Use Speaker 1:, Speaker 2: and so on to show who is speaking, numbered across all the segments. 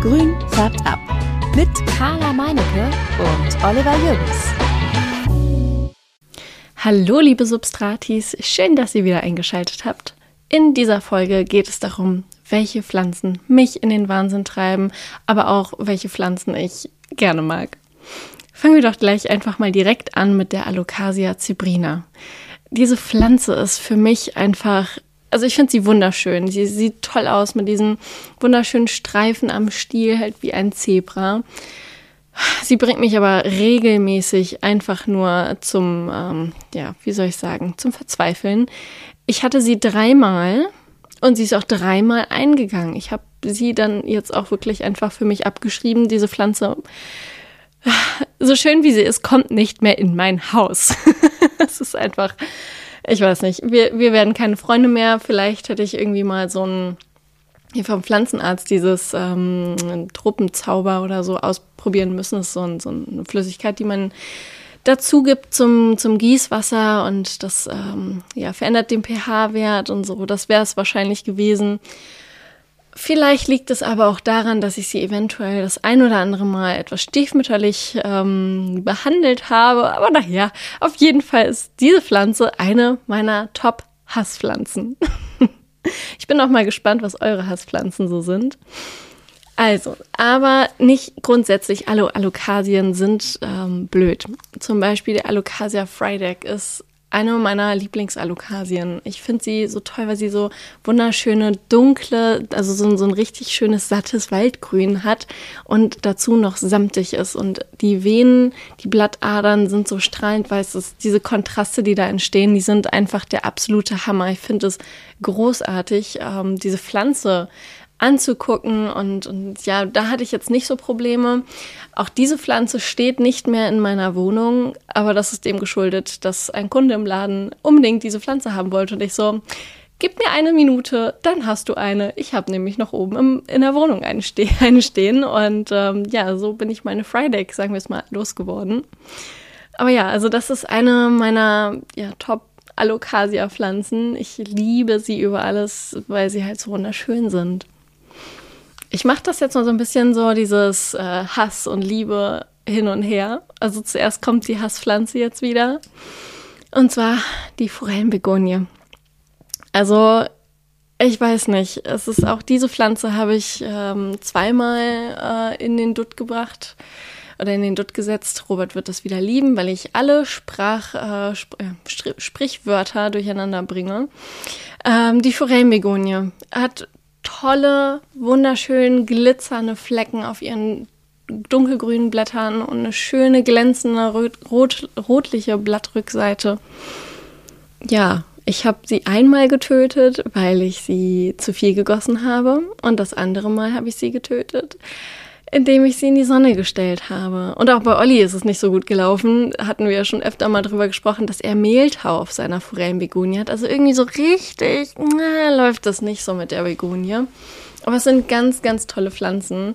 Speaker 1: Grün färbt ab. Mit Carla Meinecke und Oliver Jürgens.
Speaker 2: Hallo, liebe Substratis. Schön, dass ihr wieder eingeschaltet habt. In dieser Folge geht es darum, welche Pflanzen mich in den Wahnsinn treiben, aber auch welche Pflanzen ich gerne mag. Fangen wir doch gleich einfach mal direkt an mit der Alocasia cibrina. Diese Pflanze ist für mich einfach also ich finde sie wunderschön. Sie sieht toll aus mit diesen wunderschönen Streifen am Stiel, halt wie ein Zebra. Sie bringt mich aber regelmäßig einfach nur zum, ähm, ja, wie soll ich sagen, zum Verzweifeln. Ich hatte sie dreimal und sie ist auch dreimal eingegangen. Ich habe sie dann jetzt auch wirklich einfach für mich abgeschrieben. Diese Pflanze, so schön wie sie ist, kommt nicht mehr in mein Haus. Es ist einfach, ich weiß nicht, wir, wir werden keine Freunde mehr. Vielleicht hätte ich irgendwie mal so ein, hier vom Pflanzenarzt dieses ähm, Truppenzauber oder so ausprobieren müssen. Das ist so, ein, so eine Flüssigkeit, die man dazu gibt zum, zum Gießwasser und das ähm, ja, verändert den pH-Wert und so. Das wäre es wahrscheinlich gewesen. Vielleicht liegt es aber auch daran, dass ich sie eventuell das ein oder andere Mal etwas stiefmütterlich ähm, behandelt habe. Aber naja, auf jeden Fall ist diese Pflanze eine meiner Top-Hasspflanzen. ich bin auch mal gespannt, was eure Hasspflanzen so sind. Also, aber nicht grundsätzlich alle Alokasien sind ähm, blöd. Zum Beispiel der Alocasia Friedeck ist eine meiner Lieblingsalokasien. Ich finde sie so toll, weil sie so wunderschöne, dunkle, also so, so ein richtig schönes, sattes Waldgrün hat und dazu noch samtig ist. Und die Venen, die Blattadern sind so strahlend weiß. Es diese Kontraste, die da entstehen, die sind einfach der absolute Hammer. Ich finde es großartig, ähm, diese Pflanze anzugucken und, und ja, da hatte ich jetzt nicht so Probleme. Auch diese Pflanze steht nicht mehr in meiner Wohnung, aber das ist dem geschuldet, dass ein Kunde im Laden unbedingt diese Pflanze haben wollte und ich so, gib mir eine Minute, dann hast du eine. Ich habe nämlich noch oben im, in der Wohnung eine, ste eine stehen und ähm, ja, so bin ich meine Friday, sagen wir es mal, losgeworden. Aber ja, also das ist eine meiner ja, Top Alocasia-Pflanzen. Ich liebe sie über alles, weil sie halt so wunderschön sind. Ich mache das jetzt mal so ein bisschen so, dieses äh, Hass und Liebe hin und her. Also zuerst kommt die Hasspflanze jetzt wieder. Und zwar die Forellenbegonie. Also ich weiß nicht. Es ist auch diese Pflanze habe ich ähm, zweimal äh, in den Dutt gebracht oder in den Dutt gesetzt. Robert wird das wieder lieben, weil ich alle Sprach, äh, Sp äh, Sprichwörter durcheinander bringe. Ähm, die Forellenbegonie hat tolle, wunderschön glitzernde Flecken auf ihren dunkelgrünen Blättern und eine schöne glänzende rot, rot, rotliche Blattrückseite. Ja, ich habe sie einmal getötet, weil ich sie zu viel gegossen habe und das andere Mal habe ich sie getötet, indem ich sie in die Sonne gestellt habe. Und auch bei Olli ist es nicht so gut gelaufen. Hatten wir ja schon öfter mal drüber gesprochen, dass er Mehltau auf seiner Forellenbegonie hat. Also irgendwie so richtig na, läuft das nicht so mit der Begonie. Aber es sind ganz, ganz tolle Pflanzen.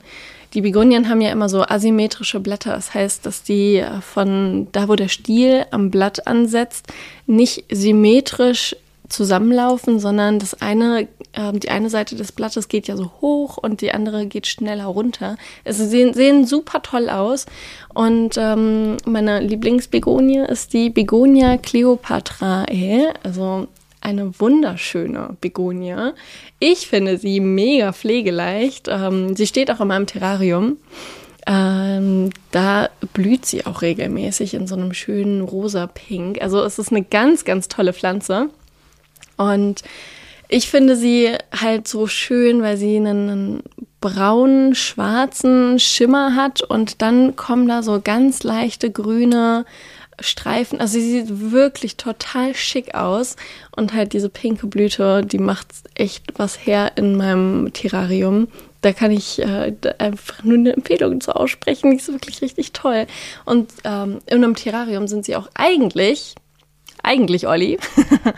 Speaker 2: Die Begonien haben ja immer so asymmetrische Blätter. Das heißt, dass die von da, wo der Stiel am Blatt ansetzt, nicht symmetrisch zusammenlaufen, sondern das eine, äh, die eine Seite des Blattes geht ja so hoch und die andere geht schneller runter. Sie sehen, sehen super toll aus. Und ähm, meine Lieblingsbegonie ist die Begonia Cleopatrae, also eine wunderschöne Begonie. Ich finde sie mega pflegeleicht. Ähm, sie steht auch in meinem Terrarium. Ähm, da blüht sie auch regelmäßig in so einem schönen rosa Pink. Also es ist eine ganz, ganz tolle Pflanze. Und ich finde sie halt so schön, weil sie einen, braunen, schwarzen Schimmer hat und dann kommen da so ganz leichte grüne Streifen. Also sie sieht wirklich total schick aus und halt diese pinke Blüte, die macht echt was her in meinem Terrarium. Da kann ich äh, einfach nur eine Empfehlung zu aussprechen. Die ist wirklich richtig toll. Und ähm, in einem Terrarium sind sie auch eigentlich eigentlich Olli,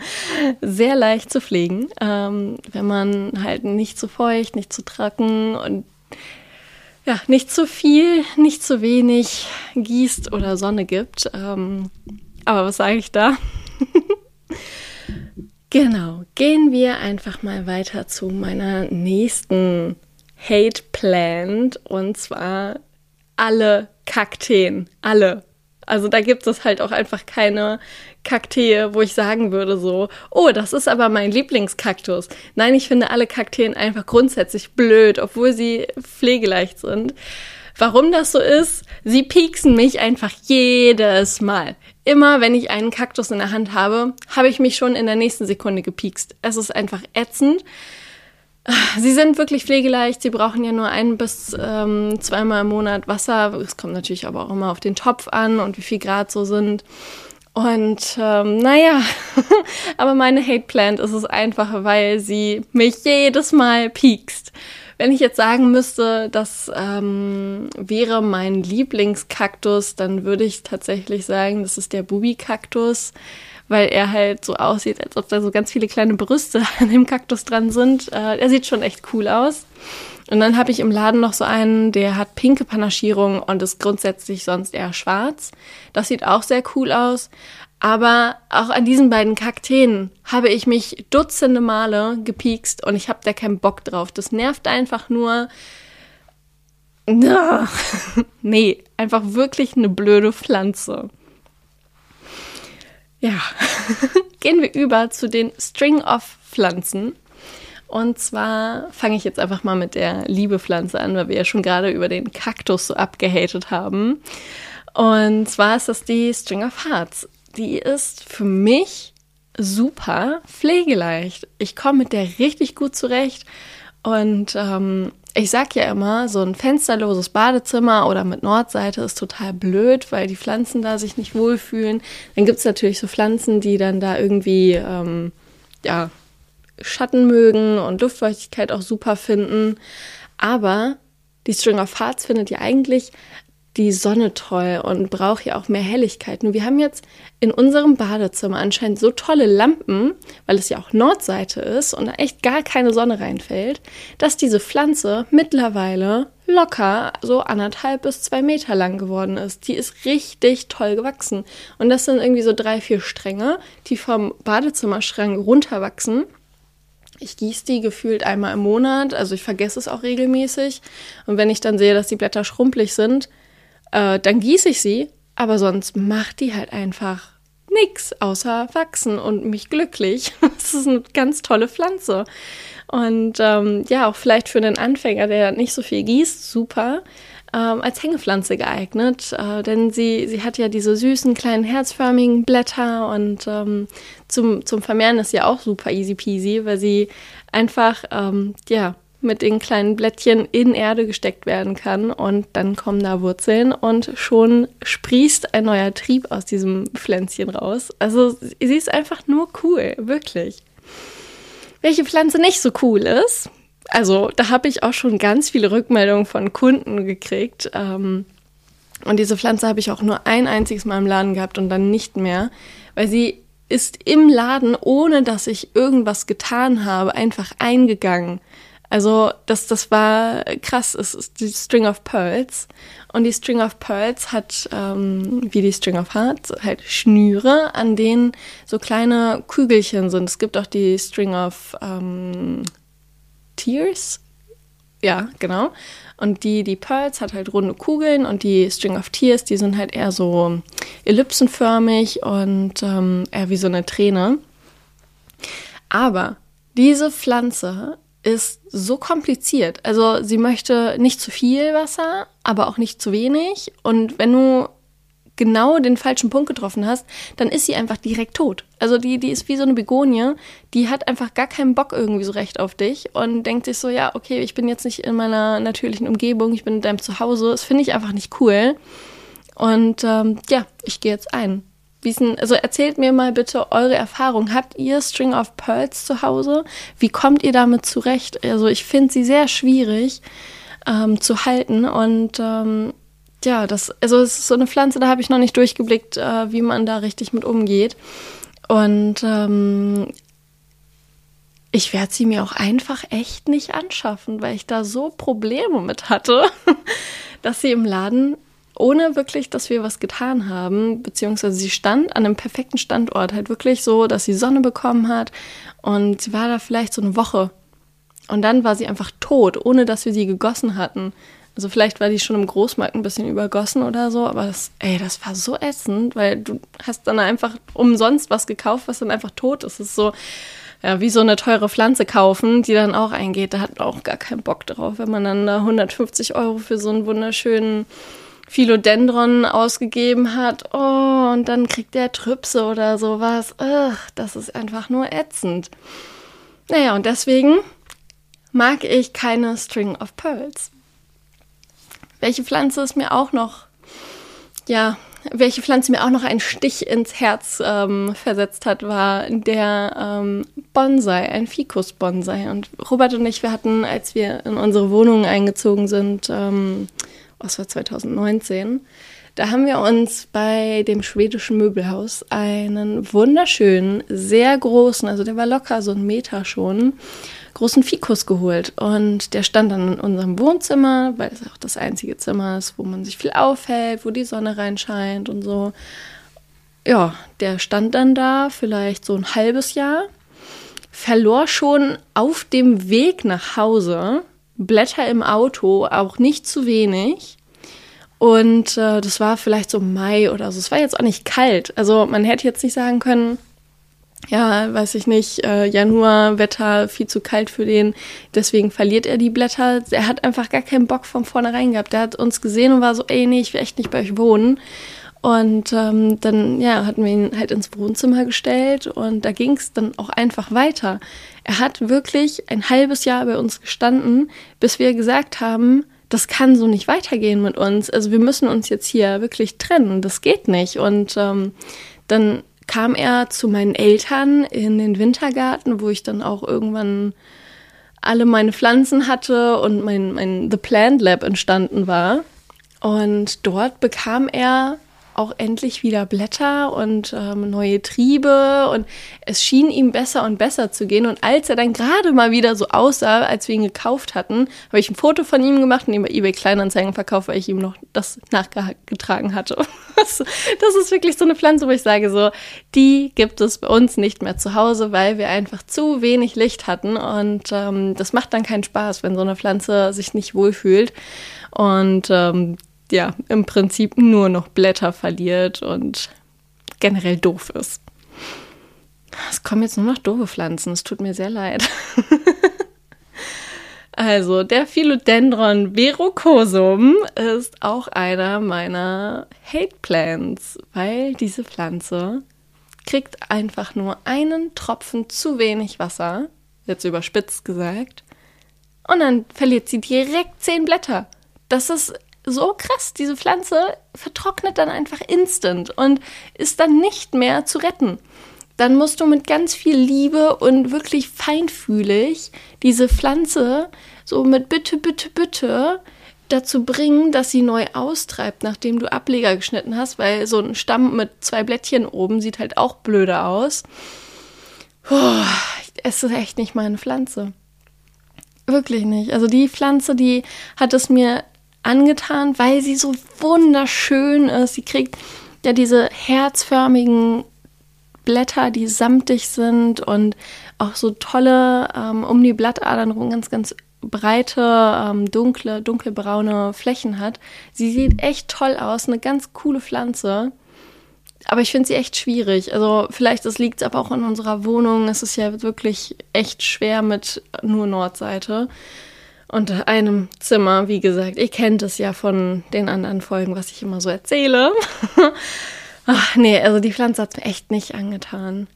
Speaker 2: sehr leicht zu pflegen, ähm, wenn man halt nicht zu feucht, nicht zu trocken und ja, nicht zu viel, nicht zu wenig gießt oder Sonne gibt. Ähm, aber was sage ich da? genau, gehen wir einfach mal weiter zu meiner nächsten Hate Plant und zwar alle Kakteen, alle. Also da gibt es halt auch einfach keine Kaktee, wo ich sagen würde so, oh, das ist aber mein Lieblingskaktus. Nein, ich finde alle Kakteen einfach grundsätzlich blöd, obwohl sie pflegeleicht sind. Warum das so ist? Sie pieksen mich einfach jedes Mal. Immer wenn ich einen Kaktus in der Hand habe, habe ich mich schon in der nächsten Sekunde gepiekst. Es ist einfach ätzend. Sie sind wirklich pflegeleicht. Sie brauchen ja nur ein bis ähm, zweimal im Monat Wasser. Es kommt natürlich aber auch immer auf den Topf an und wie viel Grad so sind. Und ähm, naja, aber meine Hate Plant ist es einfach, weil sie mich jedes Mal piekst. Wenn ich jetzt sagen müsste, das ähm, wäre mein Lieblingskaktus, dann würde ich tatsächlich sagen, das ist der Bubi-Kaktus weil er halt so aussieht, als ob da so ganz viele kleine Brüste an dem Kaktus dran sind. Äh, er sieht schon echt cool aus. Und dann habe ich im Laden noch so einen, der hat pinke Panaschierung und ist grundsätzlich sonst eher schwarz. Das sieht auch sehr cool aus. Aber auch an diesen beiden Kakteen habe ich mich dutzende Male gepiekst und ich habe da keinen Bock drauf. Das nervt einfach nur. nee, einfach wirklich eine blöde Pflanze. Ja, gehen wir über zu den String-of-Pflanzen. Und zwar fange ich jetzt einfach mal mit der Liebepflanze an, weil wir ja schon gerade über den Kaktus so abgehatet haben. Und zwar ist das die String of Hearts. Die ist für mich super pflegeleicht. Ich komme mit der richtig gut zurecht. Und ähm, ich sag ja immer, so ein fensterloses Badezimmer oder mit Nordseite ist total blöd, weil die Pflanzen da sich nicht wohlfühlen. Dann gibt es natürlich so Pflanzen, die dann da irgendwie ähm, ja, Schatten mögen und Luftfeuchtigkeit auch super finden. Aber die String of Hearts findet ja eigentlich die Sonne toll und braucht ja auch mehr Helligkeit. Und wir haben jetzt in unserem Badezimmer anscheinend so tolle Lampen, weil es ja auch Nordseite ist und da echt gar keine Sonne reinfällt, dass diese Pflanze mittlerweile locker so anderthalb bis zwei Meter lang geworden ist. Die ist richtig toll gewachsen. Und das sind irgendwie so drei, vier Stränge, die vom Badezimmerschrank runterwachsen. Ich gieße die gefühlt einmal im Monat, also ich vergesse es auch regelmäßig. Und wenn ich dann sehe, dass die Blätter schrumpelig sind, äh, dann gieße ich sie, aber sonst macht die halt einfach nichts außer wachsen und mich glücklich. Das ist eine ganz tolle Pflanze. Und ähm, ja, auch vielleicht für einen Anfänger, der nicht so viel gießt, super. Ähm, als Hängepflanze geeignet, äh, denn sie, sie hat ja diese süßen kleinen herzförmigen Blätter und ähm, zum, zum Vermehren ist ja auch super easy peasy, weil sie einfach ähm, ja mit den kleinen Blättchen in Erde gesteckt werden kann und dann kommen da Wurzeln und schon sprießt ein neuer Trieb aus diesem Pflänzchen raus. Also sie ist einfach nur cool, wirklich. Welche Pflanze nicht so cool ist, also da habe ich auch schon ganz viele Rückmeldungen von Kunden gekriegt. Ähm, und diese Pflanze habe ich auch nur ein einziges Mal im Laden gehabt und dann nicht mehr, weil sie ist im Laden, ohne dass ich irgendwas getan habe, einfach eingegangen. Also das, das war krass. Es ist die String of Pearls. Und die String of Pearls hat, ähm, wie die String of Hearts, halt Schnüre, an denen so kleine Kügelchen sind. Es gibt auch die String of ähm, Tears. Ja, genau. Und die, die Pearls hat halt runde Kugeln und die String of Tears, die sind halt eher so ellipsenförmig und ähm, eher wie so eine Träne. Aber diese Pflanze ist so kompliziert. Also sie möchte nicht zu viel Wasser, aber auch nicht zu wenig. Und wenn du genau den falschen Punkt getroffen hast, dann ist sie einfach direkt tot. Also die, die ist wie so eine Begonie, die hat einfach gar keinen Bock irgendwie so recht auf dich und denkt sich so, ja, okay, ich bin jetzt nicht in meiner natürlichen Umgebung, ich bin in deinem Zuhause, das finde ich einfach nicht cool. Und ähm, ja, ich gehe jetzt ein. Wie ist denn, also erzählt mir mal bitte eure Erfahrung. Habt ihr String of Pearls zu Hause? Wie kommt ihr damit zurecht? Also ich finde sie sehr schwierig ähm, zu halten und ähm, ja, das, also es ist so eine Pflanze, da habe ich noch nicht durchgeblickt, äh, wie man da richtig mit umgeht. Und ähm, ich werde sie mir auch einfach echt nicht anschaffen, weil ich da so Probleme mit hatte, dass sie im Laden ohne wirklich, dass wir was getan haben, beziehungsweise sie stand an einem perfekten Standort, halt wirklich so, dass sie Sonne bekommen hat und sie war da vielleicht so eine Woche. Und dann war sie einfach tot, ohne dass wir sie gegossen hatten. Also vielleicht war die schon im Großmarkt ein bisschen übergossen oder so, aber das, ey, das war so ätzend, weil du hast dann einfach umsonst was gekauft, was dann einfach tot ist. Es ist so, ja, wie so eine teure Pflanze kaufen, die dann auch eingeht. Da hat man auch gar keinen Bock drauf, wenn man dann da 150 Euro für so einen wunderschönen Philodendron ausgegeben hat. Oh, und dann kriegt der Trüpse oder sowas. Ugh, das ist einfach nur ätzend. Naja, und deswegen mag ich keine String of Pearls. Welche Pflanze ist mir auch noch, ja, welche Pflanze mir auch noch einen Stich ins Herz ähm, versetzt hat, war der ähm, Bonsai, ein Ficus-Bonsai. Und Robert und ich, wir hatten, als wir in unsere Wohnung eingezogen sind, ähm, was war 2019, da haben wir uns bei dem schwedischen Möbelhaus einen wunderschönen, sehr großen, also der war locker so ein Meter schon, großen Fikus geholt. Und der stand dann in unserem Wohnzimmer, weil es auch das einzige Zimmer ist, wo man sich viel aufhält, wo die Sonne reinscheint und so. Ja, der stand dann da vielleicht so ein halbes Jahr, verlor schon auf dem Weg nach Hause Blätter im Auto, auch nicht zu wenig. Und äh, das war vielleicht so Mai oder so. Es war jetzt auch nicht kalt. Also man hätte jetzt nicht sagen können, ja, weiß ich nicht, äh, Januarwetter viel zu kalt für den, deswegen verliert er die Blätter. Er hat einfach gar keinen Bock von vornherein gehabt. Der hat uns gesehen und war so, ey, nee, ich will echt nicht bei euch wohnen. Und ähm, dann, ja, hatten wir ihn halt ins Wohnzimmer gestellt und da ging es dann auch einfach weiter. Er hat wirklich ein halbes Jahr bei uns gestanden, bis wir gesagt haben, das kann so nicht weitergehen mit uns. Also wir müssen uns jetzt hier wirklich trennen. Das geht nicht. Und ähm, dann kam er zu meinen Eltern in den Wintergarten, wo ich dann auch irgendwann alle meine Pflanzen hatte und mein, mein The Plant Lab entstanden war. Und dort bekam er auch endlich wieder Blätter und ähm, neue Triebe und es schien ihm besser und besser zu gehen. Und als er dann gerade mal wieder so aussah, als wir ihn gekauft hatten, habe ich ein Foto von ihm gemacht und ihn bei eBay Kleinanzeigen verkauft, weil ich ihm noch das nachgetragen hatte. Das, ist wirklich so eine Pflanze, wo ich sage so, die gibt es bei uns nicht mehr zu Hause, weil wir einfach zu wenig Licht hatten und ähm, das macht dann keinen Spaß, wenn so eine Pflanze sich nicht wohlfühlt. Und ähm, ja, im Prinzip nur noch Blätter verliert und generell doof ist. Es kommen jetzt nur noch doofe Pflanzen, es tut mir sehr leid. also, der Philodendron verrucosum ist auch einer meiner Hate Plants, weil diese Pflanze kriegt einfach nur einen Tropfen zu wenig Wasser, jetzt überspitzt gesagt, und dann verliert sie direkt zehn Blätter. Das ist so krass. Diese Pflanze vertrocknet dann einfach instant und ist dann nicht mehr zu retten. Dann musst du mit ganz viel Liebe und wirklich feinfühlig diese Pflanze so mit Bitte, Bitte, Bitte dazu bringen, dass sie neu austreibt, nachdem du Ableger geschnitten hast, weil so ein Stamm mit zwei Blättchen oben sieht halt auch blöde aus. Puh, es ist echt nicht meine Pflanze. Wirklich nicht. Also die Pflanze, die hat es mir angetan, weil sie so wunderschön ist. Sie kriegt ja diese herzförmigen Blätter, die samtig sind und auch so tolle ähm, um die Blattadern rum ganz, ganz breite, ähm, dunkle, dunkelbraune Flächen hat. Sie sieht echt toll aus, eine ganz coole Pflanze. Aber ich finde sie echt schwierig. Also vielleicht liegt aber auch in unserer Wohnung. Es ist ja wirklich echt schwer mit nur Nordseite unter einem Zimmer. Wie gesagt, ihr kennt es ja von den anderen Folgen, was ich immer so erzähle. Ach nee, also die Pflanze hat mir echt nicht angetan.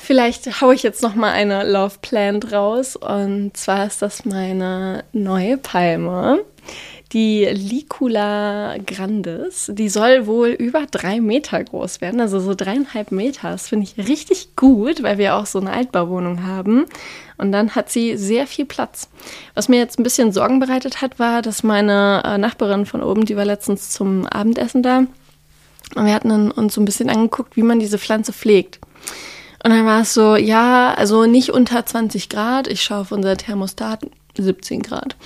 Speaker 2: Vielleicht haue ich jetzt noch mal eine Love Plant raus und zwar ist das meine neue Palme die Licula grandis. Die soll wohl über drei Meter groß werden, also so dreieinhalb Meter. Das finde ich richtig gut, weil wir auch so eine Altbauwohnung haben. Und dann hat sie sehr viel Platz. Was mir jetzt ein bisschen Sorgen bereitet hat, war, dass meine äh, Nachbarin von oben, die war letztens zum Abendessen da, und wir hatten uns so ein bisschen angeguckt, wie man diese Pflanze pflegt. Und dann war es so, ja, also nicht unter 20 Grad. Ich schaue auf unser Thermostat 17 Grad.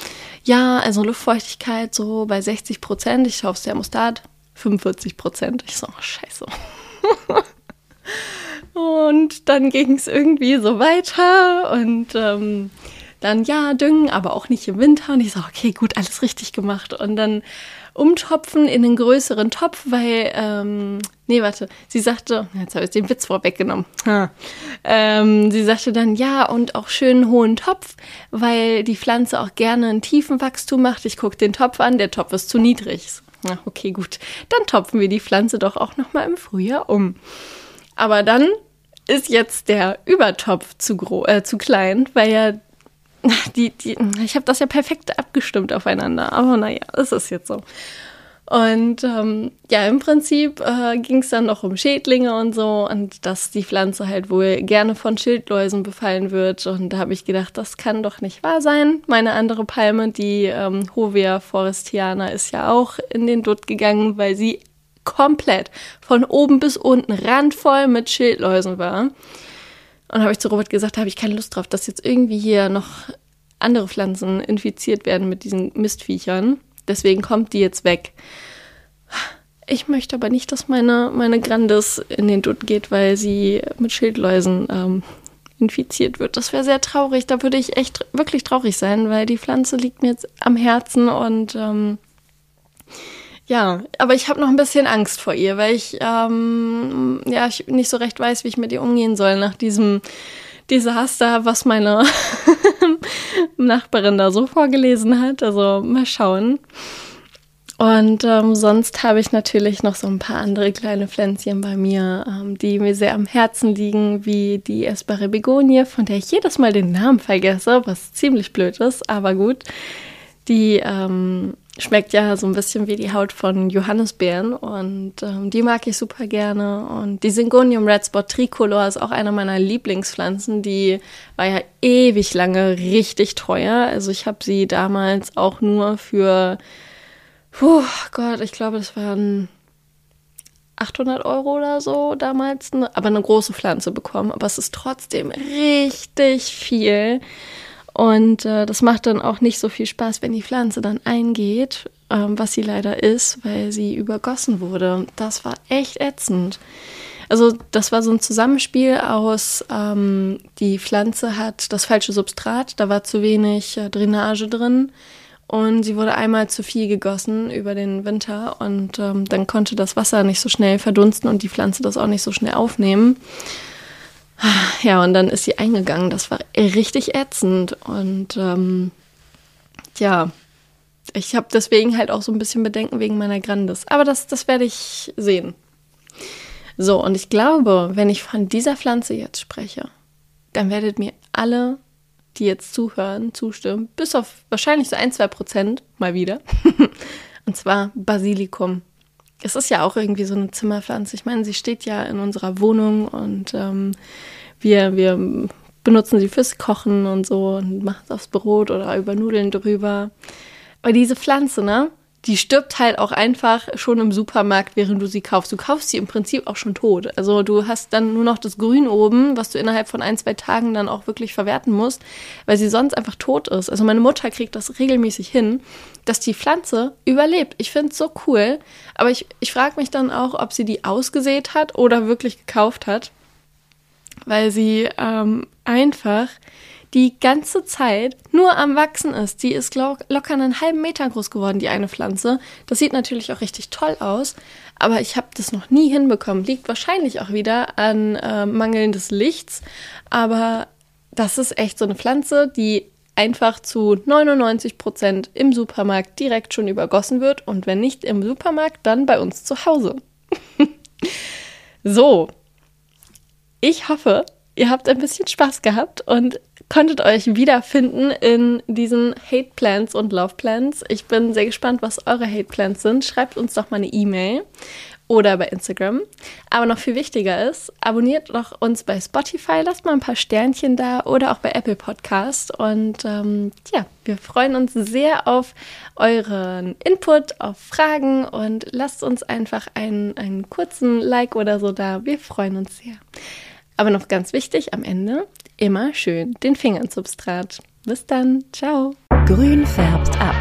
Speaker 2: Ja, also Luftfeuchtigkeit so bei 60 Prozent. Ich schaue aufs Thermostat 45 Prozent. Ich so, oh, scheiße. und dann ging es irgendwie so weiter und ähm, dann ja, düngen, aber auch nicht im Winter. Und ich so, okay, gut, alles richtig gemacht. Und dann umtopfen in einen größeren Topf, weil, ähm, nee, warte, sie sagte, jetzt habe ich den Witz vorweggenommen. Ähm, sie sagte dann, ja, und auch schön hohen Topf, weil die Pflanze auch gerne einen tiefen Wachstum macht. Ich gucke den Topf an, der Topf ist zu niedrig. Na, okay, gut. Dann topfen wir die Pflanze doch auch nochmal im Frühjahr um. Aber dann ist jetzt der Übertopf zu, gro äh, zu klein, weil ja die, die, ich habe das ja perfekt abgestimmt aufeinander. Aber naja, es ist jetzt so. Und ähm, ja, im Prinzip äh, ging es dann noch um Schädlinge und so und dass die Pflanze halt wohl gerne von Schildläusen befallen wird. Und da habe ich gedacht, das kann doch nicht wahr sein. Meine andere Palme, die ähm, Hovea forestiana, ist ja auch in den Dutt gegangen, weil sie komplett von oben bis unten randvoll mit Schildläusen war. Und habe ich zu Robert gesagt, habe ich keine Lust drauf, dass jetzt irgendwie hier noch andere Pflanzen infiziert werden mit diesen Mistviechern. Deswegen kommt die jetzt weg. Ich möchte aber nicht, dass meine, meine Grandes in den Dutt geht, weil sie mit Schildläusen ähm, infiziert wird. Das wäre sehr traurig. Da würde ich echt wirklich traurig sein, weil die Pflanze liegt mir jetzt am Herzen und ähm, ja, aber ich habe noch ein bisschen Angst vor ihr, weil ich ähm, ja ich nicht so recht weiß, wie ich mit ihr umgehen soll nach diesem Desaster, was meine Nachbarin da so vorgelesen hat. Also mal schauen. Und ähm, sonst habe ich natürlich noch so ein paar andere kleine Pflänzchen bei mir, ähm, die mir sehr am Herzen liegen, wie die Essbare Begonie, von der ich jedes Mal den Namen vergesse, was ziemlich blöd ist, aber gut. Die ähm, schmeckt ja so ein bisschen wie die Haut von Johannisbeeren und ähm, die mag ich super gerne. Und die Syngonium Red Spot Tricolor ist auch eine meiner Lieblingspflanzen. Die war ja ewig lange richtig teuer. Also ich habe sie damals auch nur für, puh, Gott, ich glaube, das waren 800 Euro oder so damals, ne, aber eine große Pflanze bekommen. Aber es ist trotzdem richtig viel. Und äh, das macht dann auch nicht so viel Spaß, wenn die Pflanze dann eingeht, ähm, was sie leider ist, weil sie übergossen wurde. Das war echt ätzend. Also das war so ein Zusammenspiel aus, ähm, die Pflanze hat das falsche Substrat, da war zu wenig äh, Drainage drin und sie wurde einmal zu viel gegossen über den Winter und ähm, dann konnte das Wasser nicht so schnell verdunsten und die Pflanze das auch nicht so schnell aufnehmen. Ja, und dann ist sie eingegangen. Das war richtig ätzend. Und ähm, ja, ich habe deswegen halt auch so ein bisschen Bedenken wegen meiner Grandes. Aber das, das werde ich sehen. So, und ich glaube, wenn ich von dieser Pflanze jetzt spreche, dann werdet mir alle, die jetzt zuhören, zustimmen. Bis auf wahrscheinlich so ein, zwei Prozent mal wieder. und zwar Basilikum. Es ist ja auch irgendwie so eine Zimmerpflanze. Ich meine, sie steht ja in unserer Wohnung und ähm, wir, wir benutzen sie fürs Kochen und so und machen es aufs Brot oder über Nudeln drüber. Aber diese Pflanze, ne? Die stirbt halt auch einfach schon im Supermarkt, während du sie kaufst. Du kaufst sie im Prinzip auch schon tot. Also du hast dann nur noch das Grün oben, was du innerhalb von ein, zwei Tagen dann auch wirklich verwerten musst, weil sie sonst einfach tot ist. Also meine Mutter kriegt das regelmäßig hin, dass die Pflanze überlebt. Ich finde es so cool. Aber ich, ich frage mich dann auch, ob sie die ausgesät hat oder wirklich gekauft hat weil sie ähm, einfach die ganze Zeit nur am Wachsen ist. Die ist locker einen halben Meter groß geworden, die eine Pflanze. Das sieht natürlich auch richtig toll aus, aber ich habe das noch nie hinbekommen. Liegt wahrscheinlich auch wieder an äh, mangelndes Lichts, aber das ist echt so eine Pflanze, die einfach zu 99 Prozent im Supermarkt direkt schon übergossen wird und wenn nicht im Supermarkt, dann bei uns zu Hause. so, ich hoffe, ihr habt ein bisschen Spaß gehabt und konntet euch wiederfinden in diesen Hate Plans und Love Plans. Ich bin sehr gespannt, was eure Hate Plans sind. Schreibt uns doch mal eine E-Mail oder bei Instagram. Aber noch viel wichtiger ist, abonniert doch uns bei Spotify, lasst mal ein paar Sternchen da oder auch bei Apple Podcast. Und ähm, ja, wir freuen uns sehr auf euren Input, auf Fragen und lasst uns einfach einen, einen kurzen Like oder so da. Wir freuen uns sehr. Aber noch ganz wichtig am Ende, immer schön den Finger ins Substrat. Bis dann, ciao.
Speaker 1: Grün färbt ab.